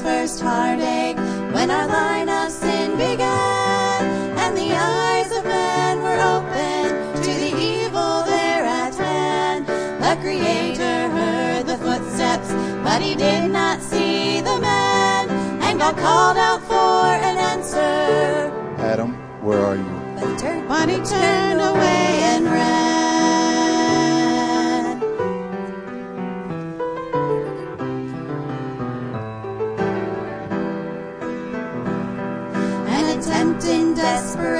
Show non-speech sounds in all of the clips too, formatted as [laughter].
First heartache when our line of sin began, and the eyes of men were open to the evil there at hand. The Creator heard the footsteps, but he did not see the man, and God called out for an answer. Adam, where are you? But he turned, but he turned away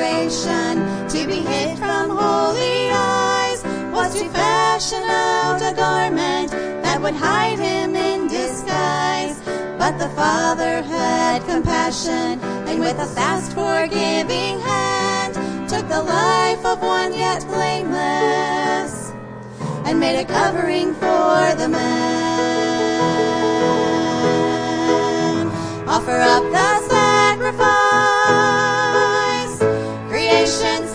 desperation to be hid from holy eyes was to fashion out a garment that would hide him in disguise. But the Father had compassion and with a fast forgiving hand took the life of one yet blameless and made a covering for the man. Offer up the sacrifice. Creation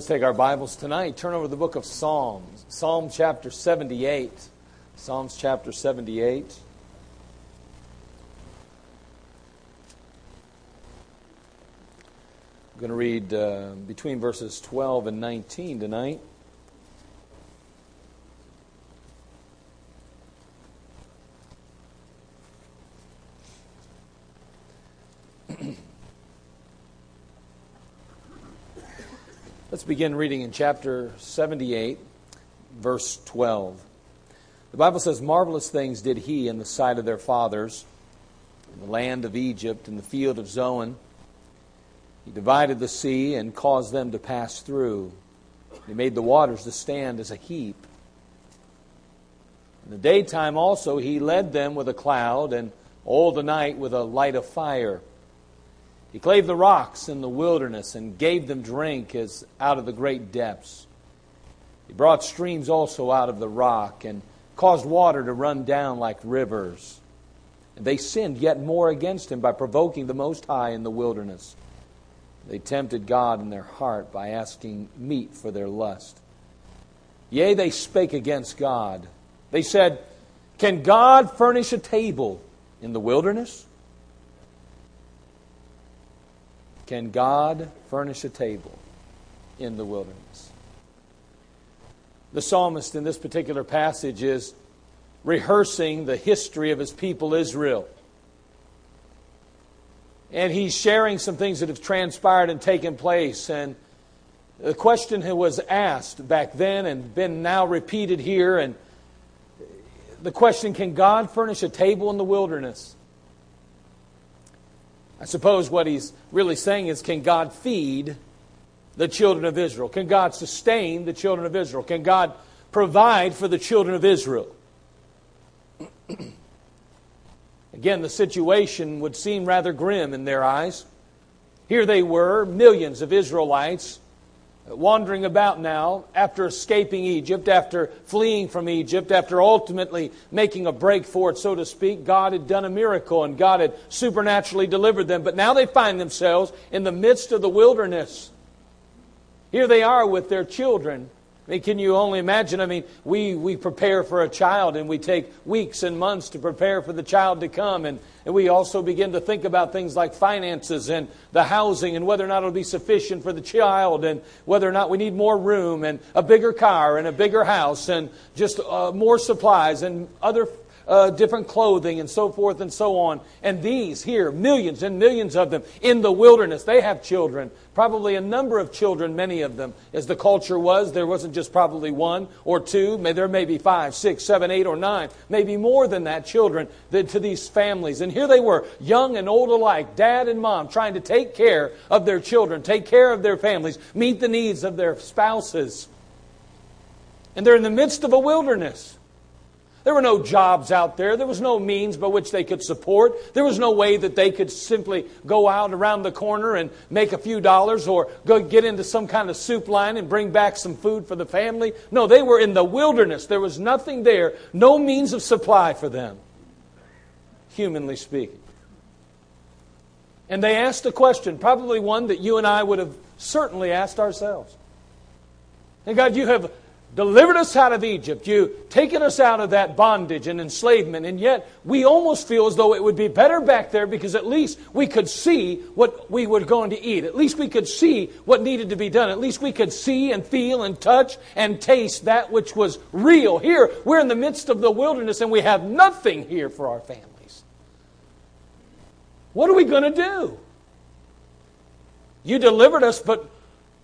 let's take our Bibles tonight. Turn over the book of Psalms, Psalm chapter 78. Psalms chapter 78. I'm going to read uh, between verses 12 and 19 tonight. Let's begin reading in chapter 78, verse 12. The Bible says, Marvelous things did he in the sight of their fathers, in the land of Egypt, in the field of Zoan. He divided the sea and caused them to pass through. He made the waters to stand as a heap. In the daytime also he led them with a cloud, and all the night with a light of fire. He clave the rocks in the wilderness and gave them drink as out of the great depths. He brought streams also out of the rock and caused water to run down like rivers. And they sinned yet more against him by provoking the Most High in the wilderness. They tempted God in their heart by asking meat for their lust. Yea, they spake against God. They said, Can God furnish a table in the wilderness? Can God furnish a table in the wilderness? The psalmist in this particular passage is rehearsing the history of his people Israel. And he's sharing some things that have transpired and taken place. And the question was asked back then and been now repeated here. And the question can God furnish a table in the wilderness? I suppose what he's really saying is can God feed the children of Israel? Can God sustain the children of Israel? Can God provide for the children of Israel? [clears throat] Again, the situation would seem rather grim in their eyes. Here they were, millions of Israelites, wandering about now after escaping Egypt, after fleeing from Egypt, after ultimately making a break for it, so to speak. God had done a miracle and God had supernaturally delivered them. But now they find themselves in the midst of the wilderness. Here they are with their children Mean, can you only imagine? I mean, we, we prepare for a child and we take weeks and months to prepare for the child to come. And, and we also begin to think about things like finances and the housing and whether or not it'll be sufficient for the child and whether or not we need more room and a bigger car and a bigger house and just uh, more supplies and other uh, different clothing and so forth and so on. And these here, millions and millions of them in the wilderness, they have children. Probably a number of children, many of them. As the culture was, there wasn't just probably one or two. There may be five, six, seven, eight, or nine, maybe more than that children to these families. And here they were, young and old alike, dad and mom, trying to take care of their children, take care of their families, meet the needs of their spouses. And they're in the midst of a wilderness. There were no jobs out there. There was no means by which they could support. There was no way that they could simply go out around the corner and make a few dollars or go get into some kind of soup line and bring back some food for the family. No, they were in the wilderness. There was nothing there, no means of supply for them, humanly speaking. And they asked a question, probably one that you and I would have certainly asked ourselves. And God, you have delivered us out of Egypt. You've taken us out of that bondage and enslavement. And yet we almost feel as though it would be better back there because at least we could see what we were going to eat. At least we could see what needed to be done. At least we could see and feel and touch and taste that which was real. Here, we're in the midst of the wilderness and we have nothing here for our families. What are we going to do? You delivered us, but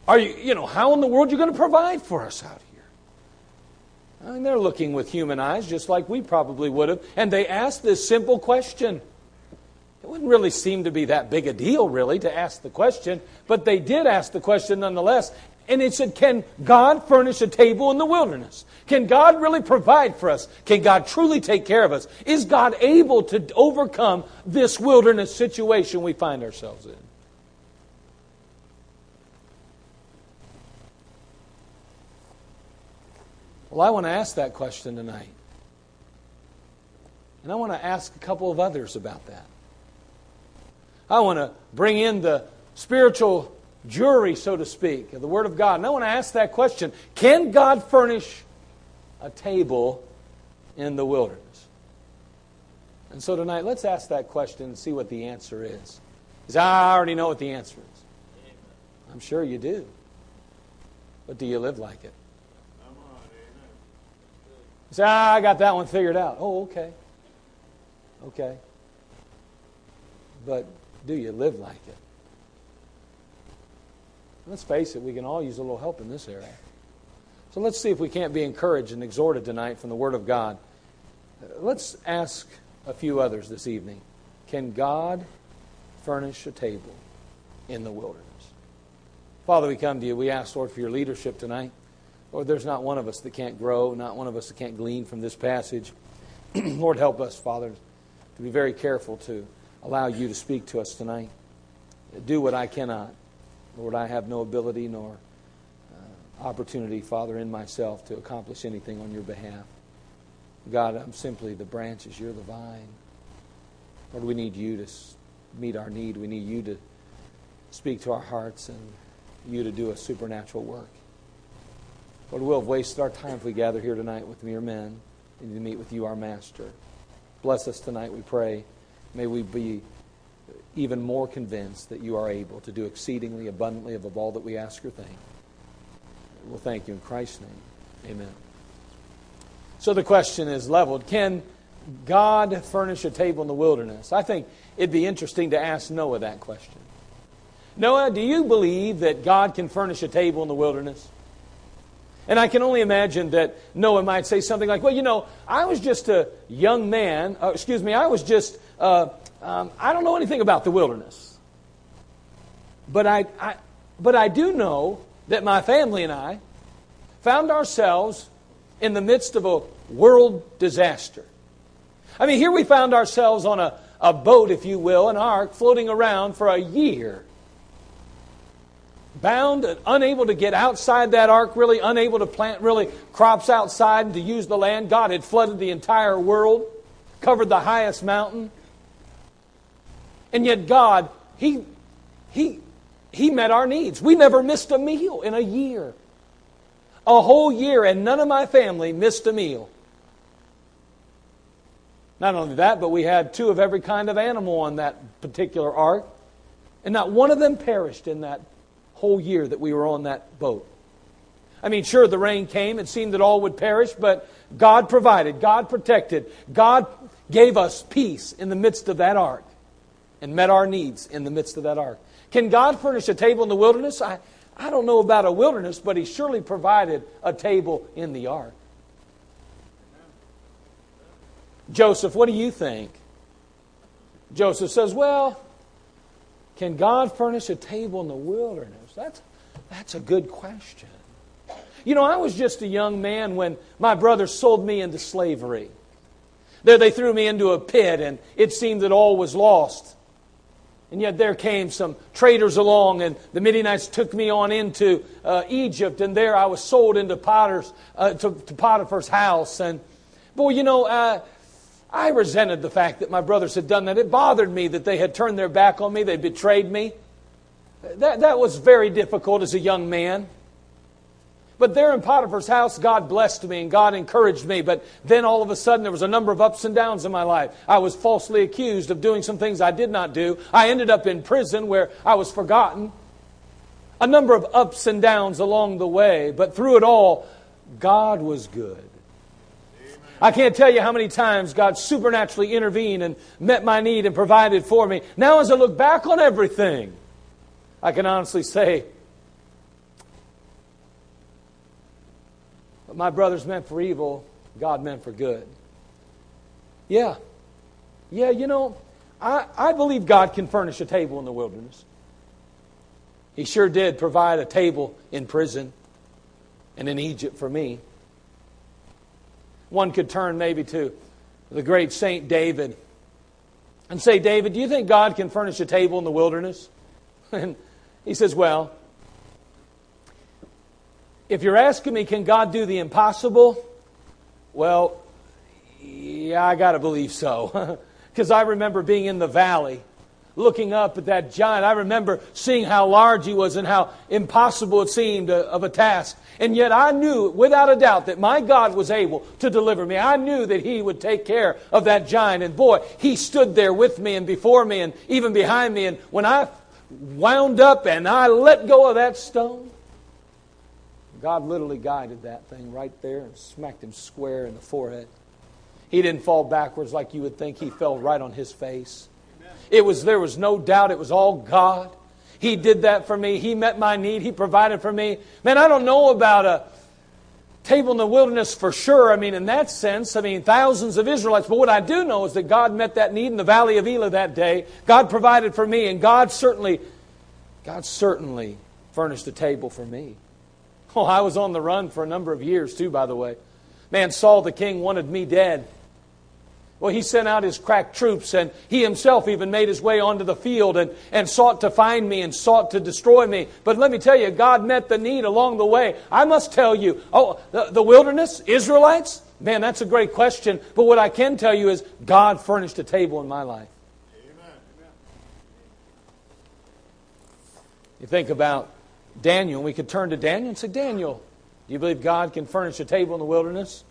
are you, you know, how in the world are you going to provide for us out here? I mean, they're looking with human eyes just like we probably would have. And they asked this simple question. It wouldn't really seem to be that big a deal, really, to ask the question, but they did ask the question nonetheless. And it said, Can God furnish a table in the wilderness? Can God really provide for us? Can God truly take care of us? Is God able to overcome this wilderness situation we find ourselves in? Well, I want to ask that question tonight. And I want to ask a couple of others about that. I want to bring in the spiritual jury, so to speak, of the Word of God. And I want to ask that question Can God furnish a table in the wilderness? And so tonight, let's ask that question and see what the answer is. Because I already know what the answer is. I'm sure you do. But do you live like it? Say, ah, I got that one figured out. Oh, okay. Okay. But do you live like it? Let's face it, we can all use a little help in this area. So let's see if we can't be encouraged and exhorted tonight from the Word of God. Let's ask a few others this evening. Can God furnish a table in the wilderness? Father, we come to you. We ask, Lord, for your leadership tonight. Lord, there's not one of us that can't grow, not one of us that can't glean from this passage. [clears throat] Lord, help us, Father, to be very careful to allow you to speak to us tonight. Do what I cannot. Lord, I have no ability nor uh, opportunity, Father, in myself to accomplish anything on your behalf. God, I'm simply the branches, you're the vine. Lord, we need you to meet our need. We need you to speak to our hearts and you to do a supernatural work. Lord, we'll have wasted our time if we gather here tonight with mere men and to meet with you, our Master. Bless us tonight, we pray. May we be even more convinced that you are able to do exceedingly abundantly above all that we ask or think. We'll thank you in Christ's name. Amen. So the question is leveled Can God furnish a table in the wilderness? I think it'd be interesting to ask Noah that question. Noah, do you believe that God can furnish a table in the wilderness? And I can only imagine that Noah might say something like, Well, you know, I was just a young man, uh, excuse me, I was just, uh, um, I don't know anything about the wilderness. But I, I, but I do know that my family and I found ourselves in the midst of a world disaster. I mean, here we found ourselves on a, a boat, if you will, an ark, floating around for a year. Bound and unable to get outside that ark, really unable to plant really crops outside and to use the land. God had flooded the entire world, covered the highest mountain. And yet God, He, He, He met our needs. We never missed a meal in a year a whole year, and none of my family missed a meal. Not only that, but we had two of every kind of animal on that particular ark, and not one of them perished in that whole year that we were on that boat. I mean, sure, the rain came. It seemed that all would perish, but God provided, God protected, God gave us peace in the midst of that ark and met our needs in the midst of that ark. Can God furnish a table in the wilderness? I, I don't know about a wilderness, but he surely provided a table in the ark. Joseph, what do you think? Joseph says, Well, can God furnish a table in the wilderness? That's, that's a good question. You know, I was just a young man when my brothers sold me into slavery. There they threw me into a pit, and it seemed that all was lost. And yet there came some traders along, and the Midianites took me on into uh, Egypt, and there I was sold into Potter's, uh, to, to, Potiphar's house. And boy, you know, uh, I resented the fact that my brothers had done that. It bothered me that they had turned their back on me, they betrayed me. That, that was very difficult as a young man. But there in Potiphar's house, God blessed me and God encouraged me. But then all of a sudden, there was a number of ups and downs in my life. I was falsely accused of doing some things I did not do. I ended up in prison where I was forgotten. A number of ups and downs along the way. But through it all, God was good. I can't tell you how many times God supernaturally intervened and met my need and provided for me. Now, as I look back on everything, I can honestly say What my brothers meant for evil, God meant for good. Yeah. Yeah, you know, I, I believe God can furnish a table in the wilderness. He sure did provide a table in prison and in Egypt for me. One could turn maybe to the great Saint David and say, David, do you think God can furnish a table in the wilderness? [laughs] And he says, Well, if you're asking me, can God do the impossible? Well, yeah, I got to believe so. [laughs] Because I remember being in the valley, looking up at that giant. I remember seeing how large he was and how impossible it seemed uh, of a task. And yet I knew without a doubt that my God was able to deliver me. I knew that he would take care of that giant. And boy, he stood there with me and before me and even behind me. And when I wound up and I let go of that stone, God literally guided that thing right there and smacked him square in the forehead. He didn't fall backwards like you would think. He fell right on his face. It was there was no doubt it was all God. He did that for me. He met my need. He provided for me. Man, I don't know about a table in the wilderness for sure. I mean, in that sense, I mean, thousands of Israelites. But what I do know is that God met that need in the valley of Elah that day. God provided for me, and God certainly, God certainly furnished a table for me. [laughs] Oh, I was on the run for a number of years, too, by the way. Man, Saul the king wanted me dead. Well, he sent out his crack troops, and he himself even made his way onto the field and, and sought to find me and sought to destroy me. But let me tell you, God met the need along the way. I must tell you, oh, the, the wilderness, Israelites? Man, that's a great question. But what I can tell you is God furnished a table in my life. Amen. You think about Daniel. We could turn to Daniel and say, Daniel, do you believe God can furnish a table in the wilderness?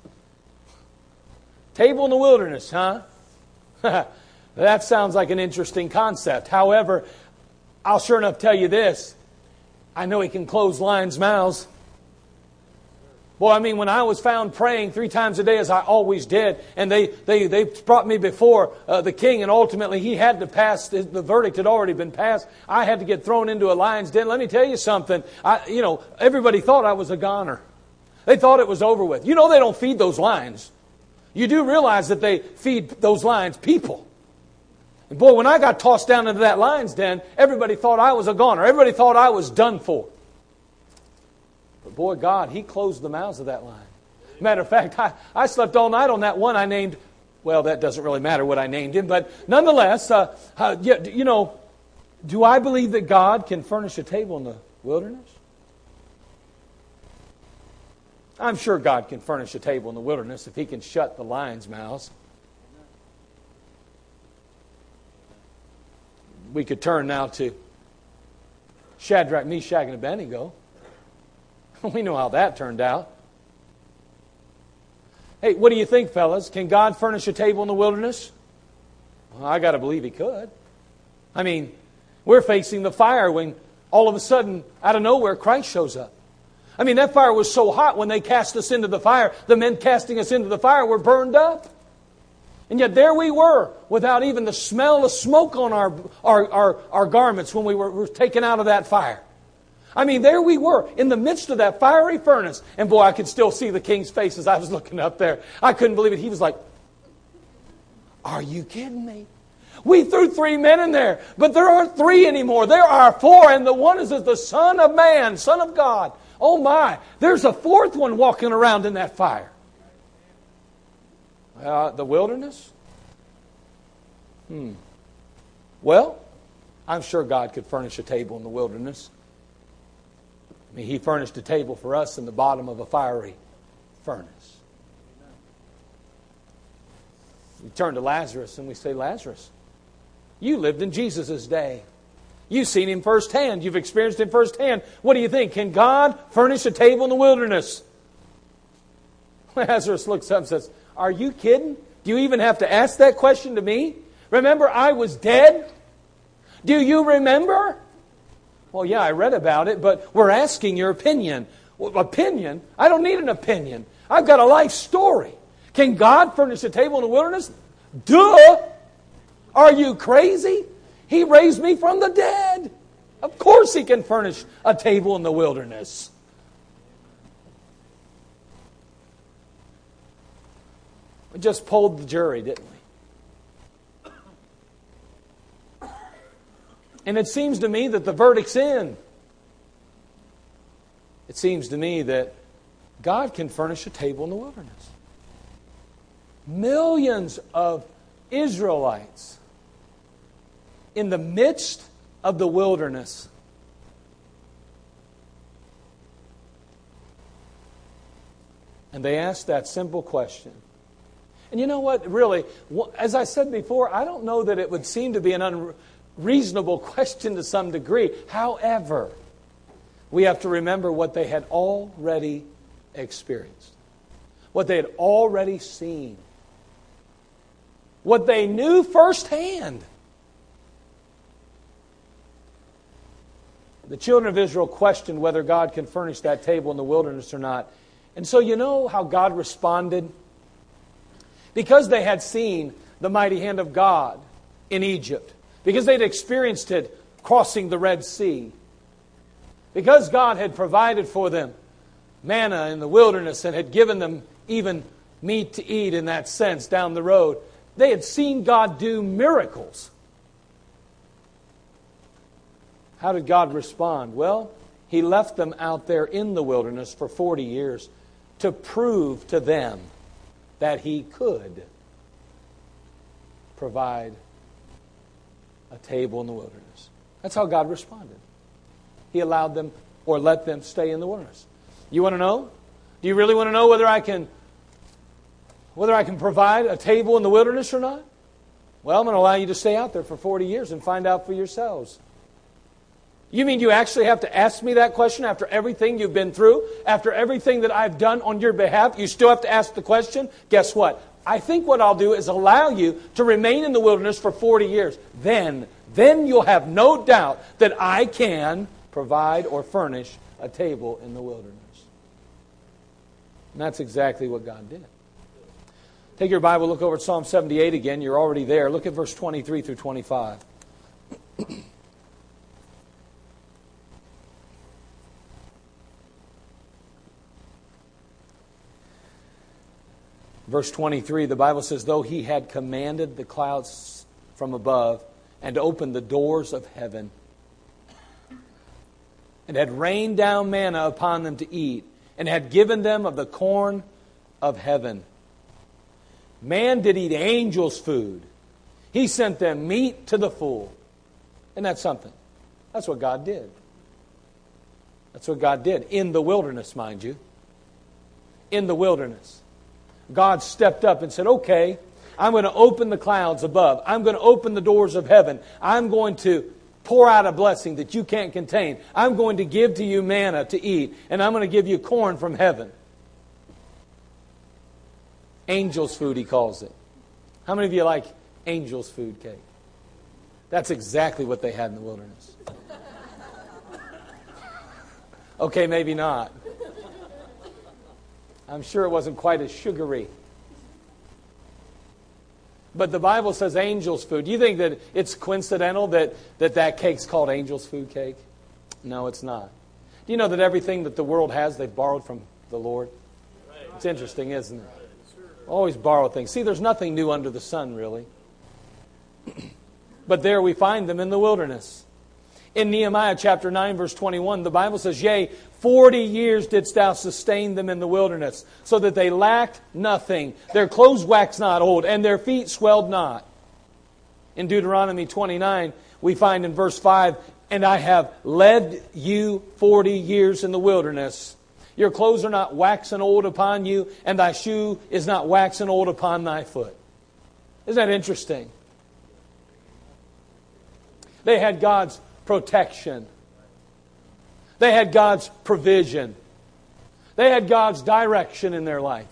Table in the wilderness, huh? [laughs] that sounds like an interesting concept. However, I'll sure enough tell you this I know He can close lions' mouths. Boy, I mean, when I was found praying three times a day, as I always did, and they, they, they brought me before uh, the king, and ultimately he had to pass, the verdict had already been passed. I had to get thrown into a lion's den. Let me tell you something. I, you know, everybody thought I was a goner. They thought it was over with. You know, they don't feed those lions. You do realize that they feed those lions people. And boy, when I got tossed down into that lion's den, everybody thought I was a goner. Everybody thought I was done for. But boy, God, He closed the mouths of that lion. Matter of fact, I, I slept all night on that one I named, well, that doesn't really matter what I named him, but nonetheless, uh, uh, you know, do I believe that God can furnish a table in the wilderness? I'm sure God can furnish a table in the wilderness if He can shut the lions' mouths. We could turn now to Shadrach, Meshach, and Abednego. [laughs] We know how that turned out. Hey, what do you think, fellas? Can God furnish a table in the wilderness? Well, I got to believe He could. I mean, we're facing the fire when all of a sudden, out of nowhere, Christ shows up. I mean, that fire was so hot when they cast us into the fire, the men casting us into the fire were burned up. And yet there we were, without even the smell of smoke on our, our, our, our garments when we were, were taken out of that fire. I mean, there we were in the midst of that fiery furnace. And boy, I could still see the king's face as I was [laughs] looking up there. I couldn't believe it. He was like, Are you kidding me? We threw three men in there, but there aren't three anymore. There are four, and the one is the Son of Man, Son of God. Oh my, there's a fourth one walking around in that fire. Uh, the wilderness? Hmm. Well, I'm sure God could furnish a table in the wilderness. I mean, He furnished a table for us in the bottom of a fiery furnace. We turn to Lazarus and we say, Lazarus, you lived in Jesus' day. You've seen him firsthand. You've experienced him firsthand. What do you think? Can God furnish a table in the wilderness? [laughs] Lazarus looks up and says, Are you kidding? Do you even have to ask that question to me? Remember, I was dead? Do you remember? Well, yeah, I read about it, but we're asking your opinion. Opinion? I don't need an opinion. I've got a life story. Can God furnish a table in the wilderness? Duh! Are you crazy? He raised me from the dead. Of course, He can furnish a table in the wilderness. We just polled the jury, didn't we? And it seems to me that the verdict's in. It seems to me that God can furnish a table in the wilderness. Millions of Israelites in the midst of the wilderness. And they asked that simple question. And you know what? Really, as I said before, I don't know that it would seem to be an unreasonable [laughs] question to some degree. However, we have to remember what they had already experienced, what they had already seen, what they knew firsthand. The children of Israel questioned whether God can furnish that table in the wilderness or not. And so, you know how God responded? Because they had seen the mighty hand of God in Egypt, because they'd experienced it crossing the Red Sea, because God had provided for them manna in the wilderness and had given them even meat to eat in that sense down the road, they had seen God do miracles. How did God respond? Well, He left them out there in the wilderness for 40 years to prove to them that He could provide a table in the wilderness. That's how God responded. He allowed them or let them stay in the wilderness. You want to know? Do you really want to know whether I can whether I can provide a table in the wilderness or not? Well, I'm going to allow you to stay out there for 40 years and find out for yourselves. You mean you actually have to ask me that question after everything you've been through? After everything that I've done on your behalf? You still have to ask the question? Guess what? I think what I'll do is allow you to remain in the wilderness for 40 years. Then, then you'll have no doubt that I can provide or furnish a table in the wilderness. And that's exactly what God did. Take your Bible, look over at Psalm 78 again. You're already there. Look at verse 23 through 25. [clears throat] Verse 23, the Bible says, Though he had commanded the clouds from above and opened the doors of heaven, and had rained down manna upon them to eat, and had given them of the corn of heaven. Man did eat angels' food. He sent them meat to the full. And that's something. That's what God did. That's what God did. In the wilderness, mind you. In the wilderness. God stepped up and said, Okay, I'm going to open the clouds above. I'm going to open the doors of heaven. I'm going to pour out a blessing that you can't contain. I'm going to give to you manna to eat, and I'm going to give you corn from heaven. Angel's food, he calls it. How many of you like angel's food cake? That's exactly what they had in the wilderness. [laughs] Okay, maybe not. I'm sure it wasn't quite as sugary. But the Bible says angel's food. Do you think that it's coincidental that that, that cake's called angel's food cake? No, it's not. Do you know that everything that the world has, they've borrowed from the Lord? It's interesting, isn't it? Always borrow things. See, there's nothing new under the sun, really. [clears throat] but there we find them in the wilderness. In Nehemiah chapter 9, verse 21, the Bible says, Yea, forty years didst thou sustain them in the wilderness, so that they lacked nothing. Their clothes waxed not old, and their feet swelled not. In Deuteronomy 29, we find in verse 5, And I have led you forty years in the wilderness. Your clothes are not waxen old upon you, and thy shoe is not waxen old upon thy foot. Isn't that interesting? They had God's protection. They had God's provision. They had God's direction in their life.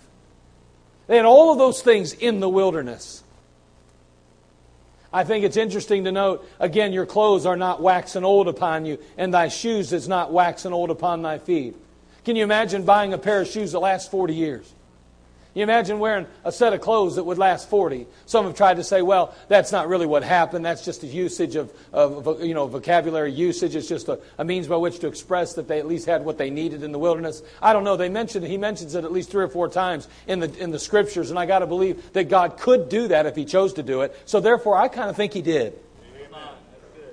They had all of those things in the wilderness. I think it's interesting to note again, your clothes are not waxing old upon you, and thy shoes is not waxing old upon thy feet. Can you imagine buying a pair of shoes that last 40 years? You imagine wearing a set of clothes that would last 40. Some have tried to say, well, that's not really what happened. That's just a usage of, of you know, vocabulary usage. It's just a, a, means by which to express that they at least had what they needed in the wilderness. I don't know. They mentioned, he mentions it at least three or four times in the, in the scriptures, and I got to believe that God could do that if he chose to do it. So therefore, I kind of think he did.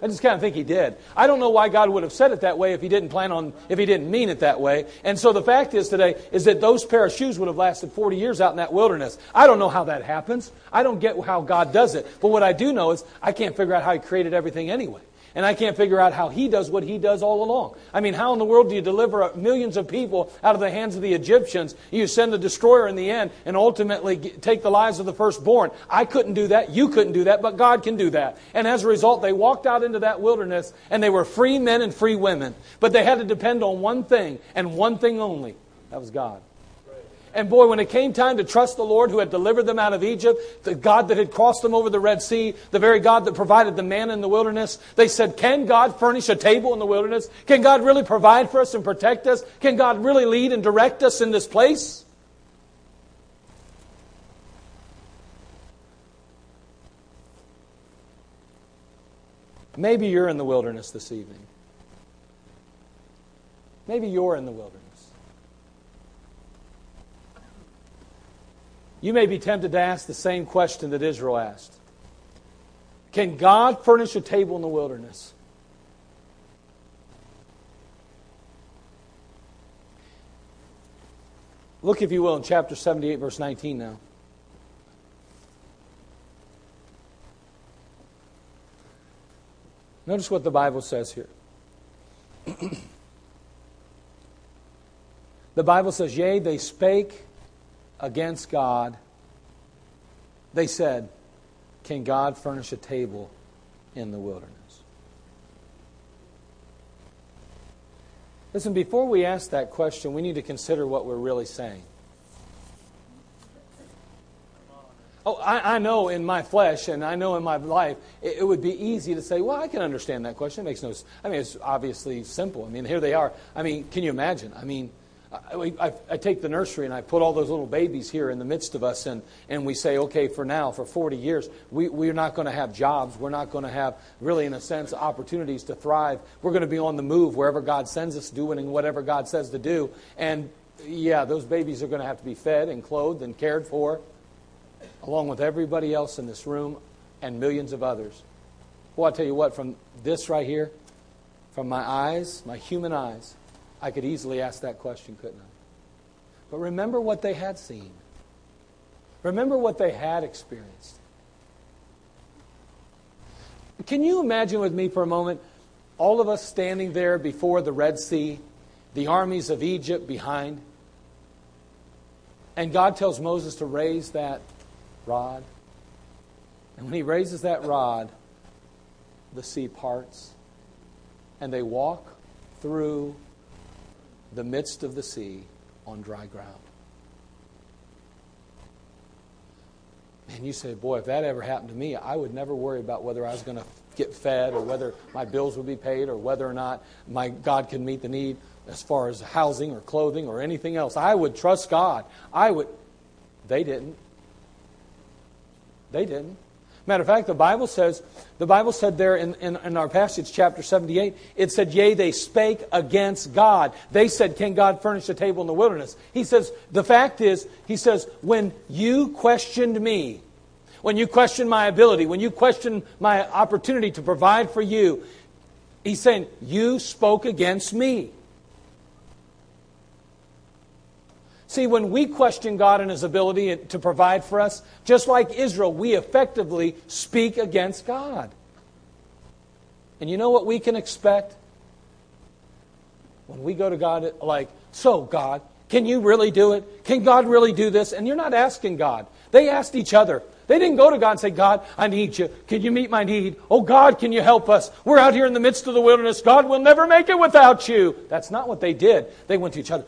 I just kind of think he did. I don't know why God would have said it that way if he didn't plan on, if he didn't mean it that way. And so the fact is today is that those pair of shoes would have lasted 40 years out in that wilderness. I don't know how that happens. I don't get how God does it. But what I do know is I can't figure out how he created everything anyway. And I can't figure out how he does what he does all along. I mean, how in the world do you deliver millions of people out of the hands of the Egyptians? You send the destroyer in the end and ultimately take the lives of the firstborn. I couldn't do that. You couldn't do that, but God can do that. And as a result, they walked out into that wilderness and they were free men and free women. But they had to depend on one thing and one thing only. That was God. And boy, when it came time to trust the Lord who had delivered them out of Egypt, the God that had crossed them over the Red Sea, the very God that provided the manna in the wilderness, they said, Can God furnish a table in the wilderness? Can God really provide for us and protect us? Can God really lead and direct us in this place? Maybe you're in the wilderness this evening. Maybe you're in the wilderness. You may be tempted to ask the same question that Israel asked Can God furnish a table in the wilderness? Look, if you will, in chapter 78, verse 19 now. Notice what the Bible says here. [clears throat] the Bible says, Yea, they spake against God, they said, Can God furnish a table in the wilderness? Listen, before we ask that question, we need to consider what we're really saying. Oh, I, I, know in my flesh and I know in my life, it, it, would be easy to say, well, I can understand that question. It makes no I mean, it's obviously simple. I mean, here they are. I mean, can you imagine? I mean, I, I, I, take the nursery and I put all those little babies here in the midst of us, and, and we say, okay, for now, for 40 years, we, we're not going to have jobs. We're not going to have, really, in a sense, opportunities to thrive. We're going to be on the move wherever God sends us, doing whatever God says to do. And yeah, those babies are going to have to be fed and clothed and cared for, along with everybody else in this room and millions of others. Well, I'll tell you what, from this right here, from my eyes, my human eyes, I could easily ask that question, couldn't I? But remember what they had seen. Remember what they had experienced. Can you imagine with me for a moment all of us standing there before the Red Sea, the armies of Egypt behind? And God tells Moses to raise that rod. And when he raises that rod, the sea parts. And they walk through the midst of the sea on dry ground. And you say, boy, if that ever happened to me, I would never worry about whether I was going to get fed or whether my bills would be paid or whether or not my God can meet the need as far as housing or clothing or anything else. I would trust God. I would. They didn't. They didn't. Matter of fact, the Bible says, the Bible said there in, in, in, our passage, chapter 78, it said, Yea, they spake against God. They said, Can God furnish a table in the wilderness? He says, The fact is, he says, When you questioned me, when you questioned my ability, when you questioned my opportunity to provide for you, he's saying, You spoke against me. See, when we question God and His ability to provide for us, just like Israel, we effectively speak against God. And you know what we can expect? When we go to God, like, so, God, can you really do it? Can God really do this? And you're not asking God. They asked each other. They didn't go to God and say, God, I need you. Can you meet my need? Oh, God, can you help us? We're out here in the midst of the wilderness. God, we'll never make it without you. That's not what they did. They went to each other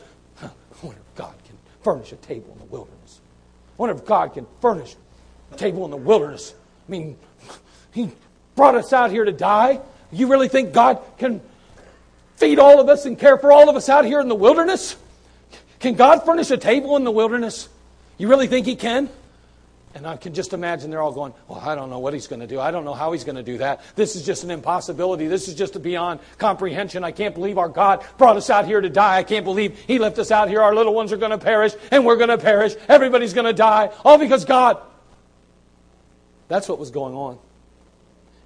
furnish a table in the wilderness. I wonder if God can furnish a table in the wilderness. I mean, He brought us out here to die. You really think God can feed all of us and care for all of us out here in the wilderness? Can God furnish a table in the wilderness? You really think He can? And I can just imagine they're all going, Well, I don't know what he's going to do. I don't know how he's going to do that. This is just an impossibility. This is just beyond comprehension. I can't believe our God brought us out here to die. I can't believe he left us out here. Our little ones are going to perish, and we're going to perish. Everybody's going to die, all because God. That's what was going on.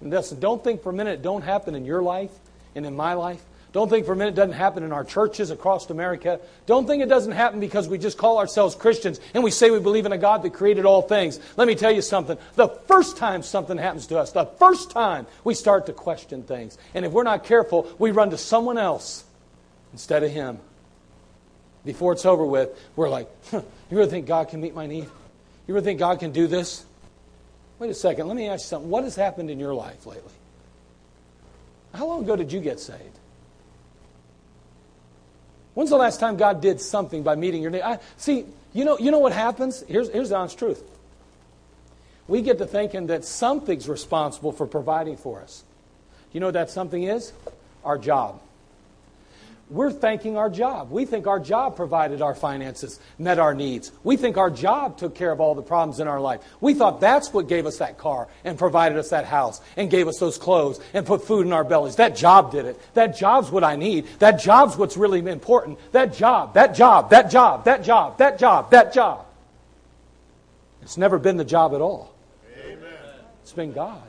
And listen, don't think for a minute it don't happen in your life and in my life. Don't think for a minute it doesn't happen in our churches across America. Don't think it doesn't happen because we just call ourselves Christians and we say we believe in a God that created all things. Let me tell you something. The first time something happens to us, the first time we start to question things, and if we're not careful, we run to someone else instead of Him. Before it's over with, we're like, huh, you really think God can meet my need? You really think God can do this? Wait a second, let me ask you something. What has happened in your life lately? How long ago did you get saved? When's the last time God did something by meeting your need? I, see, you know, you know what happens? Here's, here's the honest truth. We get to thinking that something's responsible for providing for us. You know what that something is? Our job we're thanking our job. We think our job provided our finances, met our needs. We think our job took care of all the problems in our life. We thought that's what gave us that car and provided us that house and gave us those clothes and put food in our bellies. That job did it. That job's what I need. That job's what's really important. That job, that job, that job, that job, that job, that job. It's never been the job at all. Amen. It's been God.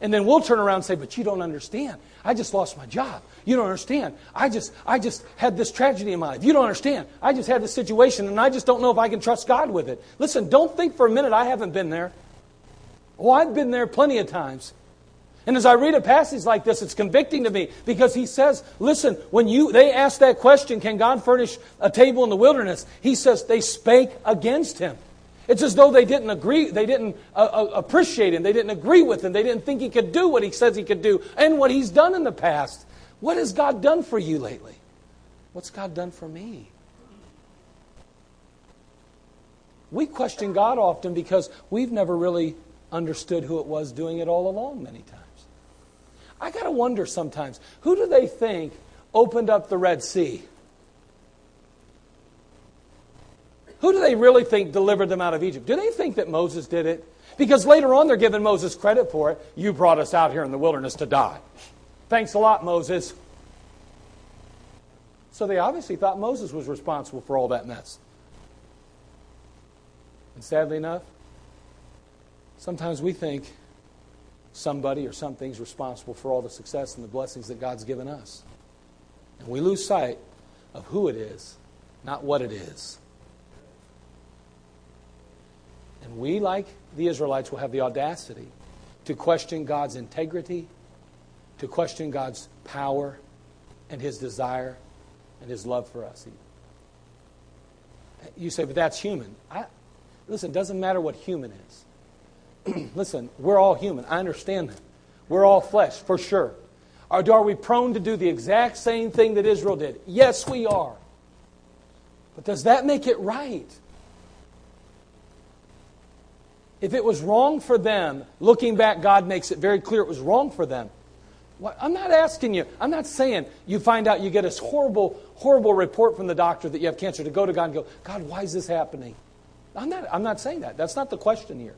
And then we'll turn around and say, But you don't understand. I just lost my job. You don't understand. I just, I just had this tragedy in my life. You don't understand. I just had this situation and I just don't know if I can trust God with it. Listen, don't think for a minute I haven't been there. Oh, I've been there plenty of times. And as I read a passage like this, it's convicting to me because he says, listen, when you, they ask that question, can God furnish a table in the wilderness? He says they spake against him. It's as though they didn't agree, they didn't uh, uh, appreciate him, they didn't agree with him, they didn't think he could do what he says he could do and what he's done in the past. What has God done for you lately? What's God done for me? We question God often because we've never really understood who it was doing it all along many times. I got to wonder sometimes who do they think opened up the Red Sea? Who do they really think delivered them out of Egypt? Do they think that Moses did it? Because later on they're giving Moses credit for it. You brought us out here in the wilderness to die. Thanks a lot, Moses. So they obviously thought Moses was responsible for all that mess. And sadly enough, sometimes we think somebody or something's responsible for all the success and the blessings that God's given us. And we lose sight of who it is, not what it is. And we, like the Israelites, will have the audacity to question God's integrity, to question God's power and His desire and His love for us. You say, but that's human. I, listen, it doesn't matter what human is. [clears throat] listen, we're all human. I understand that. We're all flesh, for sure. Are, are we prone to do the exact same thing that Israel did? Yes, we are. But does that make it right? If it was wrong for them, looking back, God makes it very clear it was wrong for them. I'm not asking you, I'm not saying you find out you get this horrible, horrible report from the doctor that you have cancer to go to God and go, God, why is this happening? I'm not, I'm not saying that. That's not the question here.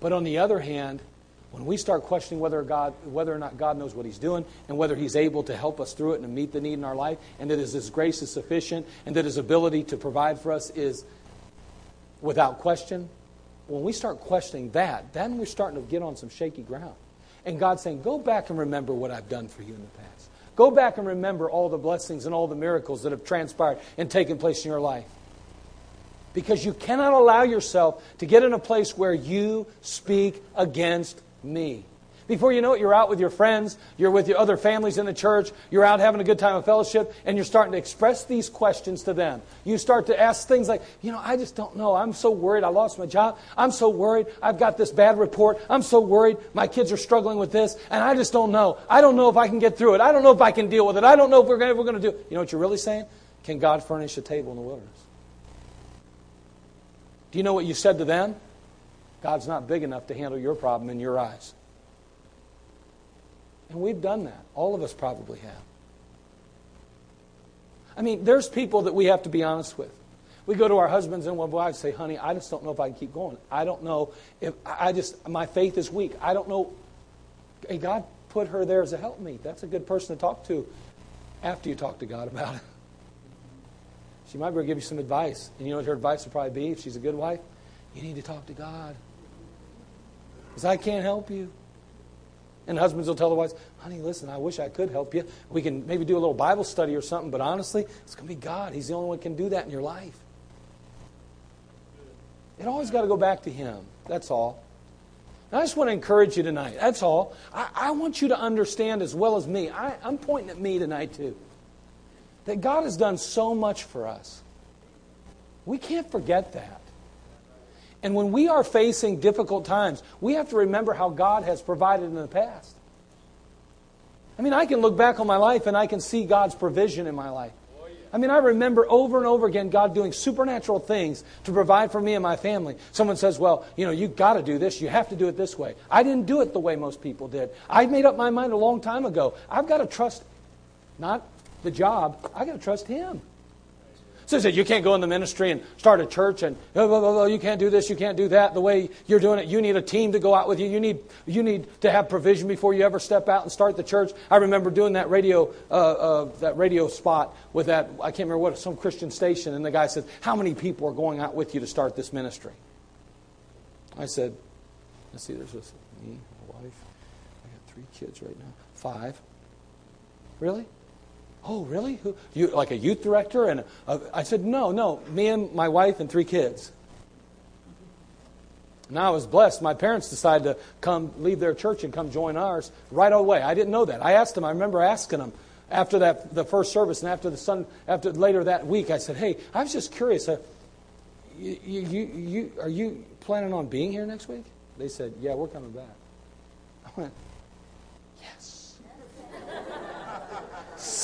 But on the other hand, when we start questioning whether, God, whether or not God knows what He's doing and whether He's able to help us through it and to meet the need in our life, and that His grace is sufficient and that His ability to provide for us is without question, when we start questioning that, then we're starting to get on some shaky ground. And God's saying, Go back and remember what I've done for you in the past. Go back and remember all the blessings and all the miracles that have transpired and taken place in your life. Because you cannot allow yourself to get in a place where you speak against me. Before you know it, you're out with your friends, you're with your other families in the church, you're out having a good time of fellowship, and you're starting to express these questions to them. You start to ask things like, you know, I just don't know. I'm so worried I lost my job. I'm so worried I've got this bad report. I'm so worried my kids are struggling with this, and I just don't know. I don't know if I can get through it. I don't know if I can deal with it. I don't know if we're going to do You know what you're really saying? Can God furnish a table in the wilderness? Do you know what you said to them? God's not big enough to handle your problem in your eyes. And we've done that. All of us probably have. I mean, there's people that we have to be honest with. We go to our husbands and wives and say, honey, I just don't know if I can keep going. I don't know if I just, my faith is weak. I don't know. Hey, God put her there as a helpmeet. That's a good person to talk to after you talk to God about it. She might be able to give you some advice. And you know what her advice would probably be if she's a good wife? You need to talk to God. Because I can't help you. And husbands will tell the wives, honey, listen, I wish I could help you. We can maybe do a little Bible study or something, but honestly, it's going to be God. He's the only one who can do that in your life. It always got to go back to Him. That's all. And I just want to encourage you tonight. That's all. I, I want you to understand as well as me. I, I'm pointing at me tonight, too. That God has done so much for us. We can't forget that. And when we are facing difficult times, we have to remember how God has provided in the past. I mean, I can look back on my life and I can see God's provision in my life. I mean, I remember over and over again God doing supernatural things to provide for me and my family. Someone says, Well, you know, you've got to do this. You have to do it this way. I didn't do it the way most people did. I made up my mind a long time ago. I've got to trust not the job, I've got to trust Him. So said, you can't go in the ministry and start a church and oh, oh, oh, you can't do this, you can't do that the way you're doing it. You need a team to go out with you. You need, you need to have provision before you ever step out and start the church. I remember doing that radio, uh, uh, that radio spot with that, I can't remember what, some Christian station, and the guy said, How many people are going out with you to start this ministry? I said, Let's see, there's this, me, my wife. I got three kids right now. Five. Really? Oh, really? Who, you, like a youth director? And I said, No, no, me and my wife and three kids. Now I was blessed. My parents decided to come leave their church and come join ours right away. I didn't know that. I asked them. I remember asking them after that the first service and after the sun after later that week. I said, "Hey, I was just curious. Uh, you, you, you, are you planning on being here next week?" They said, "Yeah, we're coming back." [laughs] I went,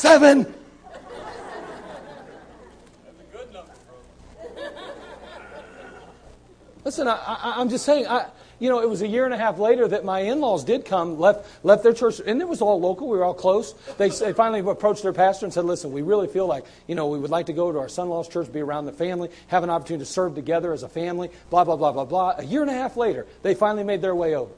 Seven. Listen, I, am just saying, I, you know, it was a year and a half later that my in-laws did come, left, left their church, and it was all local. We were all close. They, they finally approached their pastor and said, listen, we really feel like, you know, we would like to go to our son-in-law's church, be around the family, have an opportunity to serve together as a family, blah, blah, blah, blah, blah. A year and a half later, they finally made their way over.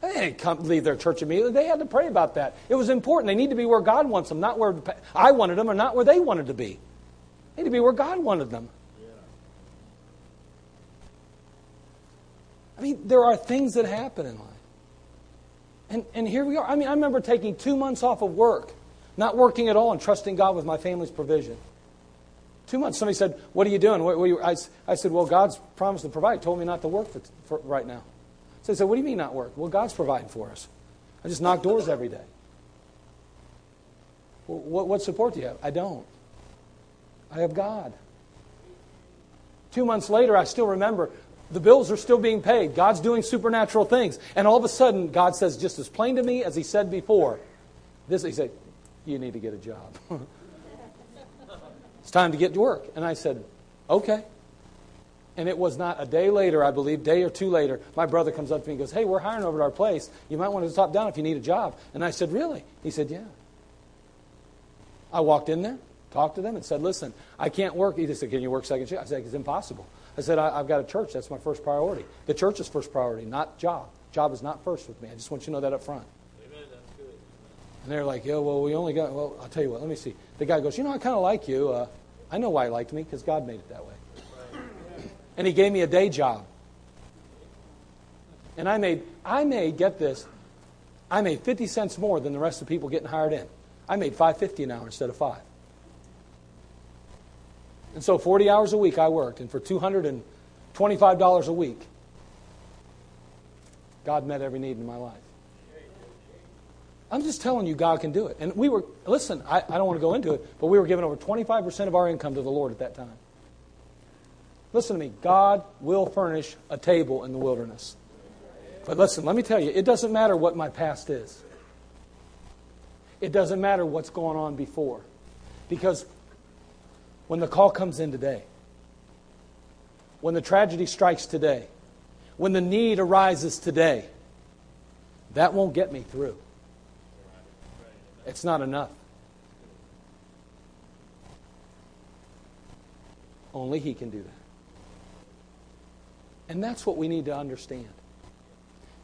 They didn't come leave their church immediately. They had to pray about that. It was important. They need to be where God wants them, not where I wanted them or not where they wanted to be. They need to be where God wanted them. I mean, there are things that happen in life. And, and here we are. I mean, I remember taking two months off of work, not working at all, and trusting God with my family's provision. Two months. Somebody said, What are you doing? What, what you, I, I, said, Well, God's promised to provide. told me not to work for, for right now. So I said, What do you mean not work? Well, God's providing for us. I just knock doors every day. Well, what, what support do you have? I don't. I have God. Two months later, I still remember the bills are still being paid. God's doing supernatural things. And all of a sudden, God says just as plain to me as He said before. This, He said, You need to get a job. [laughs] it's time to get to work. And I said, Okay. And it was not a day later, I believe, day or two later, my brother comes up to me and goes, Hey, we're hiring over at our place. You might want to stop down if you need a job. And I said, Really? He said, Yeah. I walked in there, talked to them, and said, Listen, I can't work. He just said, Can you work second shift? I said, It's impossible. I said, I, have got a church. That's my first priority. The church is first priority, not job. Job is not first with me. I just want you to know that up front. Amen. That's good. And they're like, yeah, well, we only got, well, I'll tell you what, let me see. The guy goes, you know, I kind of like you. Uh, I know why he liked me, because God made it that way. And he gave me a day job. And I made, I made, get this, I made 50 cents more than the rest of the people getting hired in. I made 550 an hour instead of 5. And so 40 hours a week I worked, and for $225 a week, God met every need in my life. I'm just telling you, God can do it. And we were, listen, I, I don't want to go into it, but we were giving over 25% of our income to the Lord at that time. Listen to me, God will furnish a table in the wilderness. But listen, let me tell you, it doesn't matter what my past is. It doesn't matter what's gone on before. Because when the call comes in today, when the tragedy strikes today, when the need arises today, that won't get me through. It's not enough. Only He can do that. And that's what we need to understand.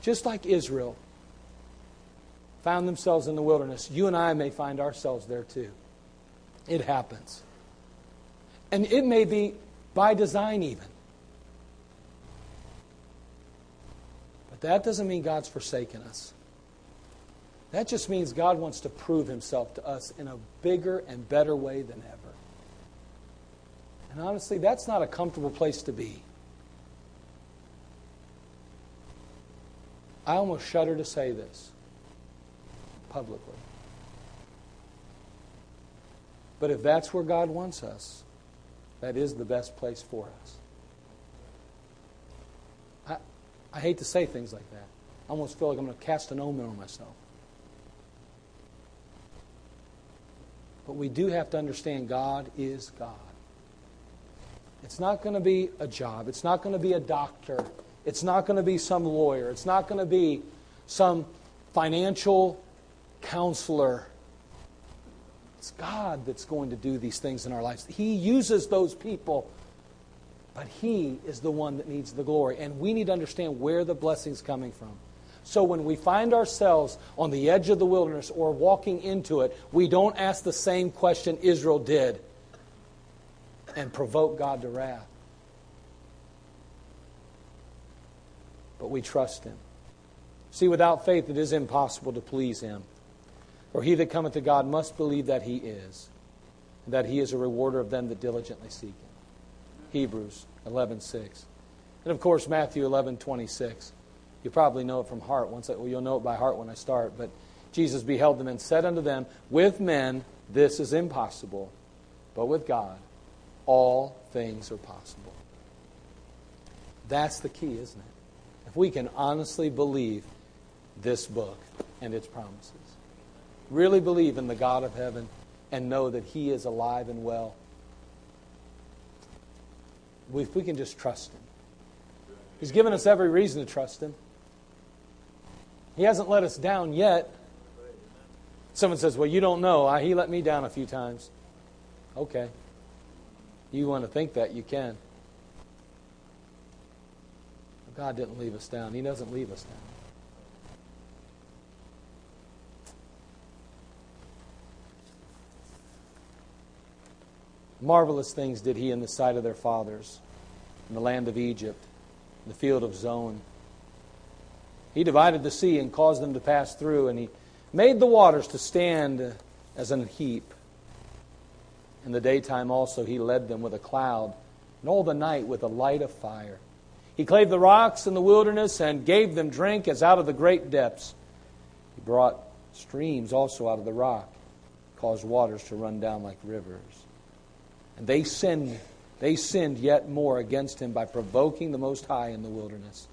Just like Israel found themselves in the wilderness, you and I may find ourselves there too. It happens. And it may be by design, even. But that doesn't mean God's forsaken us. That just means God wants to prove himself to us in a bigger and better way than ever. And honestly, that's not a comfortable place to be. I almost shudder to say this publicly. But if that's where God wants us, that is the best place for us. I, I hate to say things like that. I almost feel like I'm going to cast an omen on myself. But we do have to understand God is God. It's not going to be a job. It's not going to be a doctor. It's not going to be some lawyer. It's not going to be some financial counselor. It's God that's going to do these things in our lives. He uses those people, but He is the one that needs the glory. And we need to understand where the blessing's coming from. So when we find ourselves on the edge of the wilderness or walking into it, we don't ask the same question Israel did and provoke God to wrath. But we trust Him. See, without faith, it is impossible to please Him. For he that cometh to God must believe that he is, and that he is a rewarder of them that diligently seek him. Hebrews 11:6. And of course, Matthew 11:26. You probably know it from heart. Once I, well, you'll know it by heart when I start. But Jesus beheld them and said unto them, With men this is impossible, but with God all things are possible. That's the key, isn't it? If we can honestly believe this book and its promises really believe in the God of heaven and know that He is alive and well, if we can just trust Him, He's given us every reason to trust Him. He hasn't let us down yet. Someone says, Well, you don't know. Ah, he let me down a few times. Okay. You want to think that, you can. God didn't leave us down. He doesn't leave us down. Marvelous things did he in the sight of their fathers, in the land of Egypt, in the field of Zoan. He divided the sea and caused them to pass through, and he made the waters to stand as an heap. In the daytime also he led them with a cloud, and all the night with a light of fire. He clave the rocks in the wilderness and gave them drink as out of the great depths. He brought streams also out of the rock, caused waters to run down like rivers. And they sinned, they sinned yet more against him by provoking the Most High in the wilderness.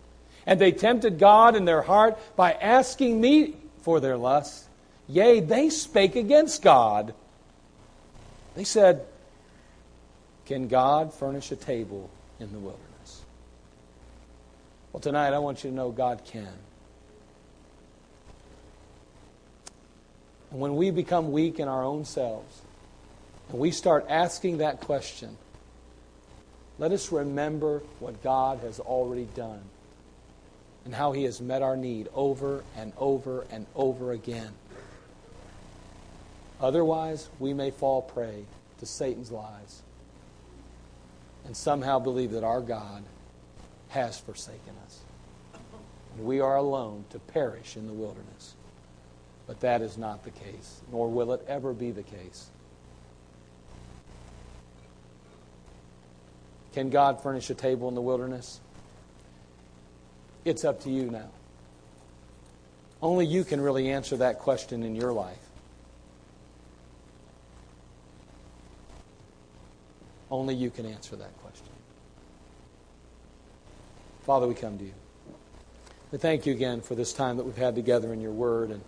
And they tempted God in their heart by asking meat for their lust. Yea, they spake against God. They said, Can God furnish a table in the wilderness? Well, tonight I want you to know God can. And when we become weak in our own selves, and we start asking that question, let us remember what God has already done and how He has met our need over and over and over again. Otherwise, we may fall prey to Satan's lies and somehow believe that our God has forsaken us. And we are alone to perish in the wilderness. But that is not the case, nor will it ever be the case. Can God furnish a table in the wilderness? It's up to you now. Only you can really answer that question in your life. Only you can answer that question. Father, we come to you. We thank you again for this time that we've had together in your word. And